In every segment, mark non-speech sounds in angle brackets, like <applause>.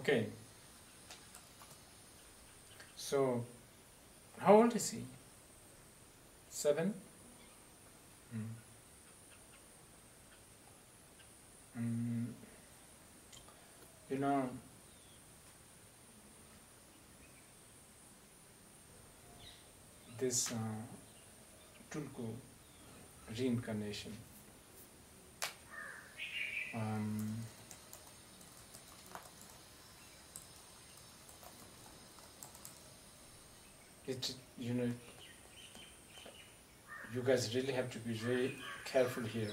Okay. So, how old is he? Seven? Mm. Mm. You know, this uh, Tulku reincarnation. Um, it you know you guys really have to be very careful here.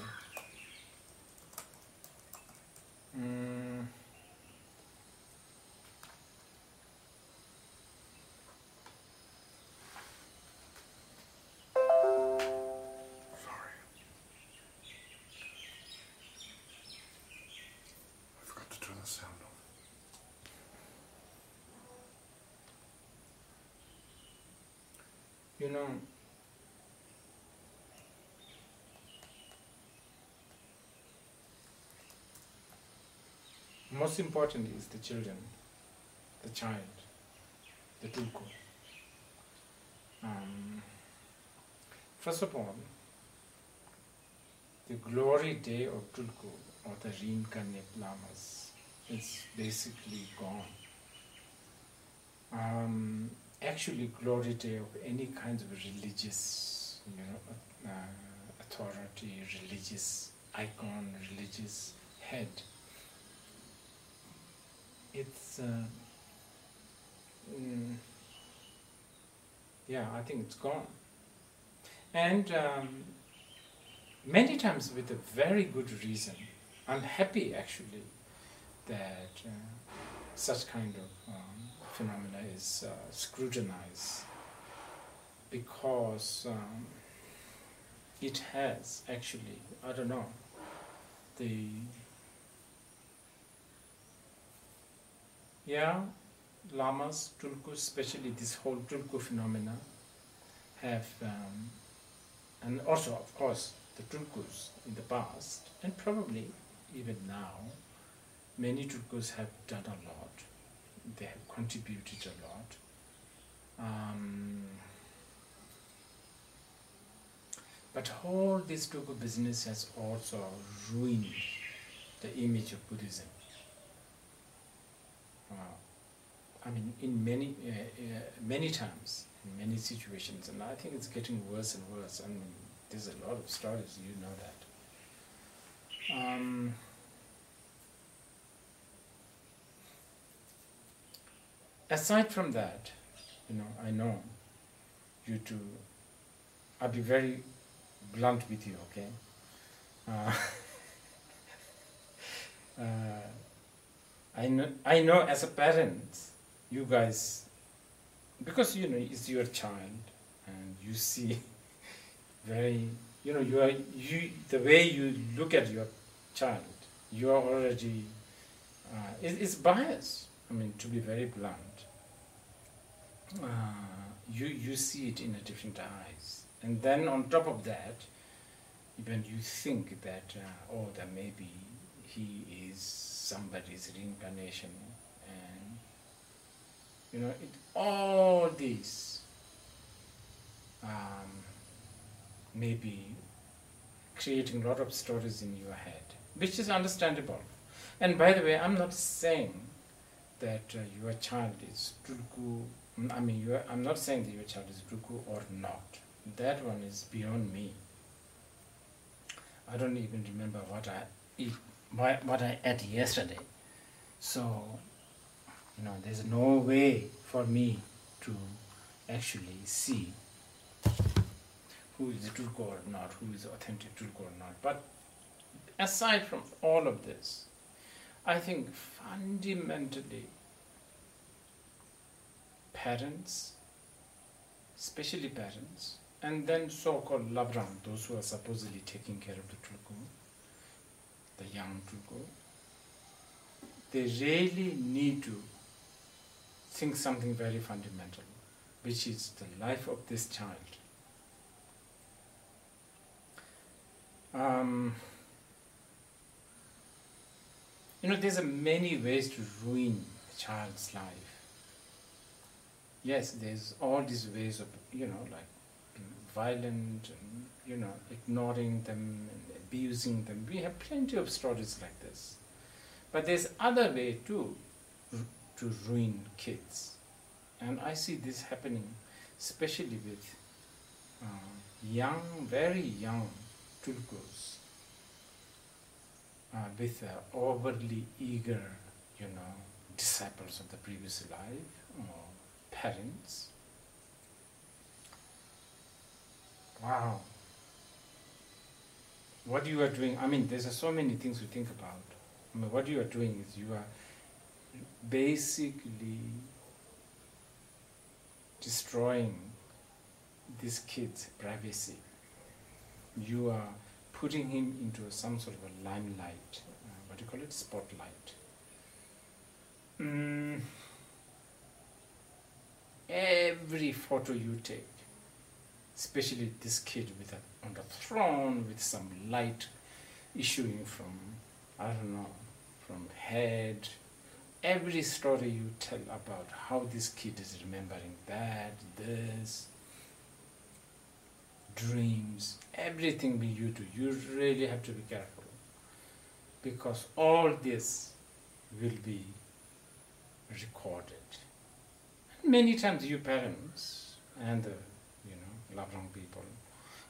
You know, most important is the children, the child, the tulku. Um, first of all, the glory day of tulku or the reincarnate lamas is basically gone. Um, actually, glory day of any kind of religious, you know, uh, authority, religious icon, religious head. It's uh, mm, yeah i think it's gone. And um, many times with a very good reason. I'm happy actually that uh, such kind of um, phenomena is uh, scrutinized because um, it has actually i don't know the Yeah, lamas, tulkus, especially this whole tulku phenomena, have, um, and also, of course, the tulkus in the past, and probably even now, many tulkus have done a lot. They have contributed a lot. Um, but all this tulku business has also ruined the image of Buddhism. Uh, I mean, in many, uh, uh, many times, in many situations, and I think it's getting worse and worse. I mean, there's a lot of stories, you know that. Um, aside from that, you know, I know you two, I'll be very blunt with you, okay? Uh, <laughs> uh, I know, I know as a parent, you guys, because you know it's your child, and you see <laughs> very, you know, you are you the way you look at your child, you are already, uh, it, it's bias. I mean, to be very blunt, uh, you you see it in a different eyes, and then on top of that, even you think that uh, oh, that maybe he is somebody's reincarnation. And you know it all these um, maybe creating a lot of stories in your head which is understandable. And by the way i'm not saying that uh, your child is tulku i mean you are, i'm not saying that your child is tulku or not that one is beyond me i don't even remember what i eat what, I ate yesterday. So, you know, there's no way for me to actually see who is Tulku or not, who is authentic Tulku or not. But aside from all of this, I think fundamentally parents, especially parents, and then so-called Labrang, those who are supposedly taking care of the Tulku, the young people, they really need to think something very fundamental, which is the life of this child. Um, you know, there's a many ways to ruin a child's life. Yes, there's all these ways of, you know, like violent and, you know, ignoring them and abusing them. We have plenty of stories like this. But there's other way too to ruin kids. And I see this happening especially with uh, young, very young Tulkus with uh, overly eager, you know, disciples of the previous life or parents. Wow. What you are doing, I mean, there's so many things to think about. I mean, what you are doing is you are basically destroying this kid's privacy. You are putting him into some sort of a limelight. Uh, what do you call it? Spotlight. Mm. Every photo you take, especially this kid with a, on the throne with some light issuing from, I don't know, from head. Every story you tell about how this kid is remembering that, this, dreams, everything you do, you really have to be careful because all this will be recorded. Many times you parents and the you know Labrang people,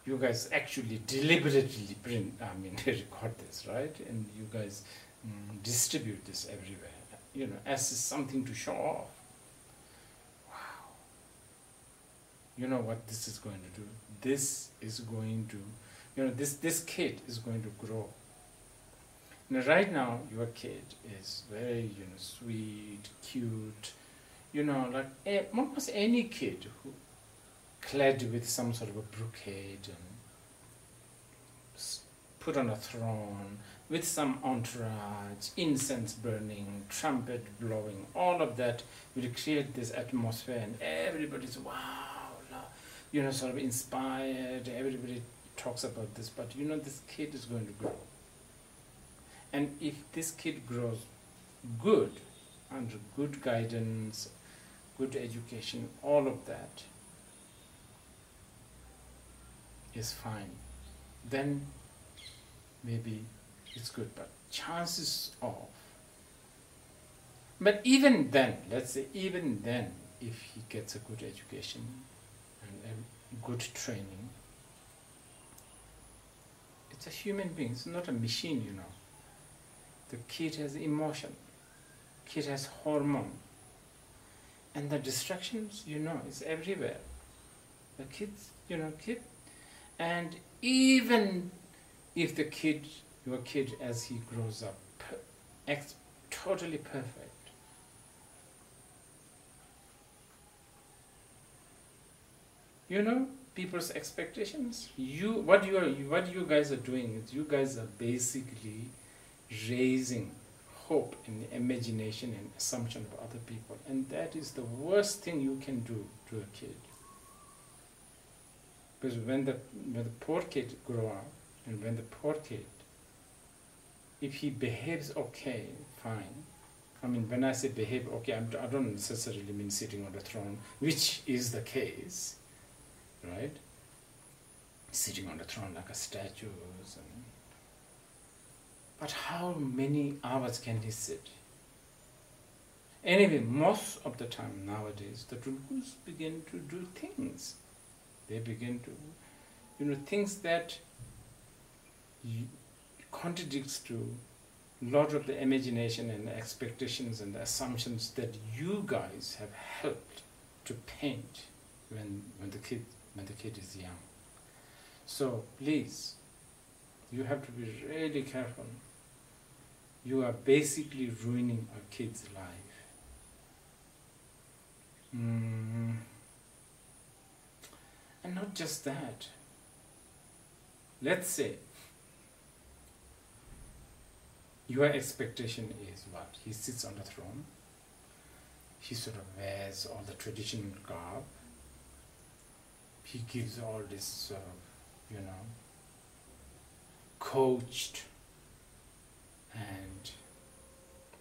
you guys actually deliberately print, I mean <laughs> they record this, right? And you guys mm, distribute this everywhere, you know, as something to show off. Wow. You know what this is going to do? This is going to, you know, this, this kid is going to grow now, right now, your kid is very, you know, sweet, cute, you know, like eh, almost any kid who clad with some sort of a brocade and put on a throne with some entourage, incense burning, trumpet blowing, all of that will create this atmosphere and everybody's wow, you know, sort of inspired, everybody talks about this, but you know, this kid is going to grow and if this kid grows good, under good guidance, good education, all of that is fine, then maybe it's good. But chances of, but even then, let's say even then, if he gets a good education good training, it's a human being, it's not a machine, you know. The kid has emotion. Kid has hormone. And the distractions, you know, is everywhere. The kids, you know, kid. And even if the kid, your kid as he grows up, ex- totally perfect, you know people's expectations you what you are what you guys are doing is you guys are basically raising hope and imagination and assumption of other people. And that is the worst thing you can do to a kid. Because when the, when the poor kid grow up, and when the poor kid, if he behaves okay, fine. I mean, when I say behave okay, I'm, I do not necessarily mean sitting on the throne, which is the case, right? Sitting on the throne like a statue but how many hours can he sit? Anyway, most of the time nowadays, the Tulkus begin to do things. They begin to, you know, things that contradicts to a lot of the imagination and the expectations and the assumptions that you guys have helped to paint when, when the kid when the kid is young. So please, you have to be really careful you are basically ruining a kid's life. Mm. And not just that. Let's say your expectation is what? He sits on the throne, he sort of wears all the traditional garb, he gives all this of, you know, coached and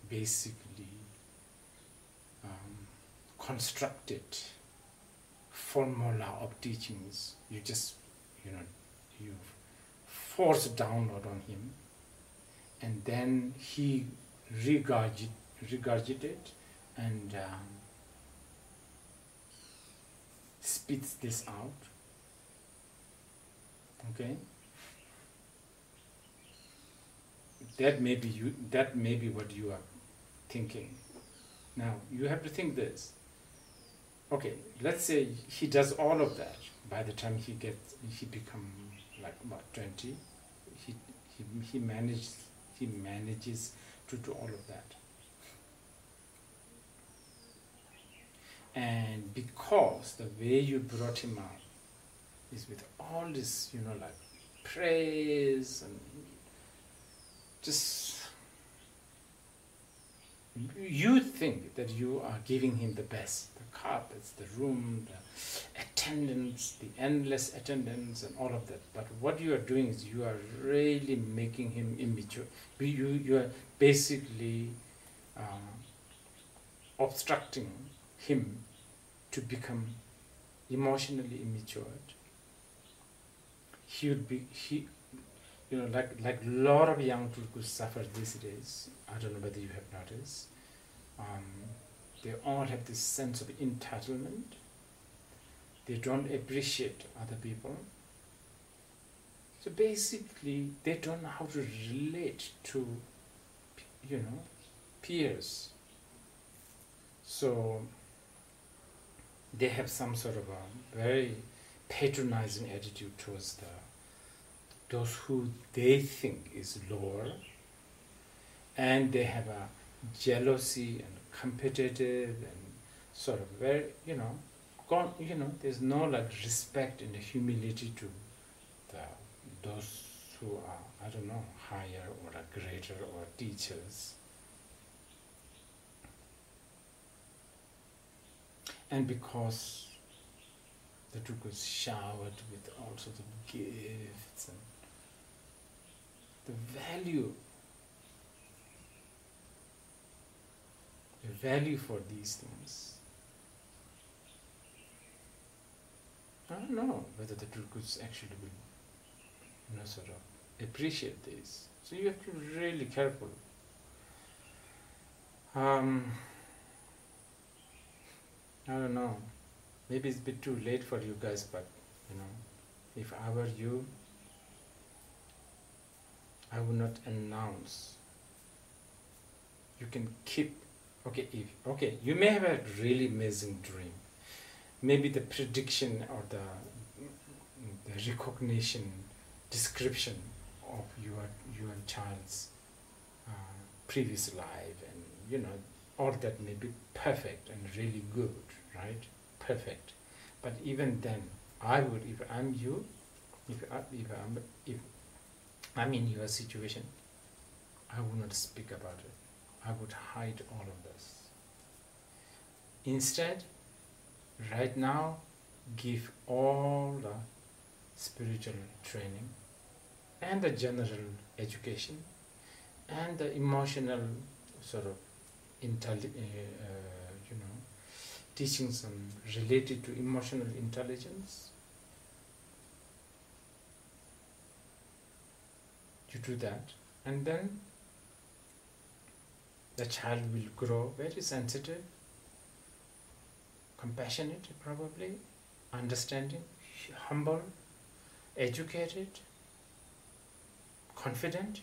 basically constructed formula of teachings. You just, you know, you force download on him, and then he regurgit, regurgitate and um, spits this out. Okay. That may be you. That may be what you are thinking. Now you have to think this. Okay, let's say he does all of that. By the time he gets, he become like about twenty. He he he manages he manages to do all of that. And because the way you brought him up is with all this, you know, like praise and just you think that you are giving him the best the carpets the room the attendance the endless attendance and all of that. But what you are doing is you are really making him immature. You, you are basically uh, obstructing him to become emotionally immature. He would be he you know like like a lot of young people suffer these days. I don't know whether you have noticed. Um, they all have this sense of entitlement. They don't appreciate other people. So basically they don't know how to relate to you know peers. So they have some sort of a very patronizing attitude towards the those who they think is lower and they have a jealousy and competitive and sort of very you know gone you know there's no like respect and humility to the those who are i don't know higher or a greater or teachers. And because the Duke was showered with all sorts of gifts and the value the value for these things I don't know whether the Tulkus actually will you know sort of appreciate this. So you have to be really careful. Um, I don't know. Maybe it's a bit too late for you guys, but you know, if I were you, I would not announce. You can keep. Okay, if okay, you may have a really amazing dream. Maybe the prediction or the the recognition description of your your child's uh, previous life, and you know all that may be perfect and really good right? Perfect. But even then, I would, if I'm you, if, I, if, I'm, if I'm in your situation, I would not speak about it. I would hide all of this. Instead, right now, give all the spiritual training and the general education and the emotional sort of intelli- uh, uh, teachings on related to emotional intelligence. You do that, and then the child will grow very sensitive, compassionate, probably, understanding, humble, educated, confident.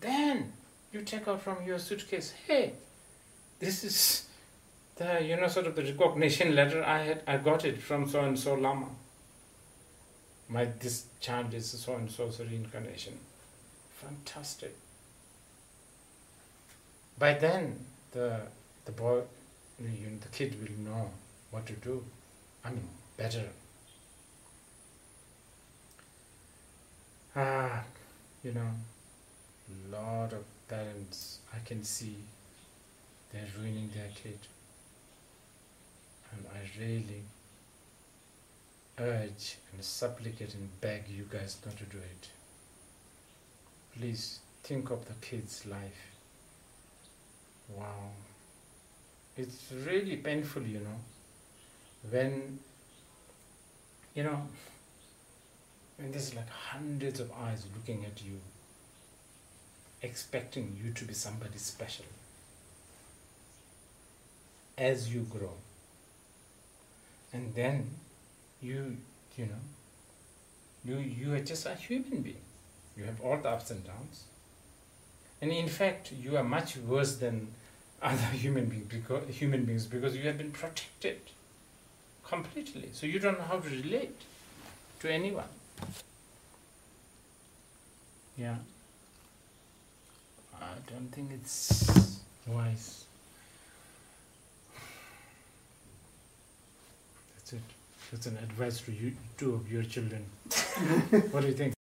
Then you take out from your suitcase, hey, this is the you know sort of the recognition letter I had I got it from so and so Lama. My this child is so and so's reincarnation. Fantastic. By then the the boy you know, the kid will know what to do. I mean better. Ah, you know, lot of parents I can see they're ruining their kid. And I really urge and supplicate and beg you guys not to do it. Please think of the kid's life. Wow. It's really painful, you know, when, you know, when there's like hundreds of eyes looking at you, expecting you to be somebody special as you grow. And then you, you know, you, you are just a human being. You have all the ups and downs. And in fact, you are much worse than <laughs> other human beings because, human beings because you have been protected completely. So you don't know how to relate to anyone. Yeah. I don't think it's wise. That's it. That's an advice to you, two of your children. <laughs> what do you think?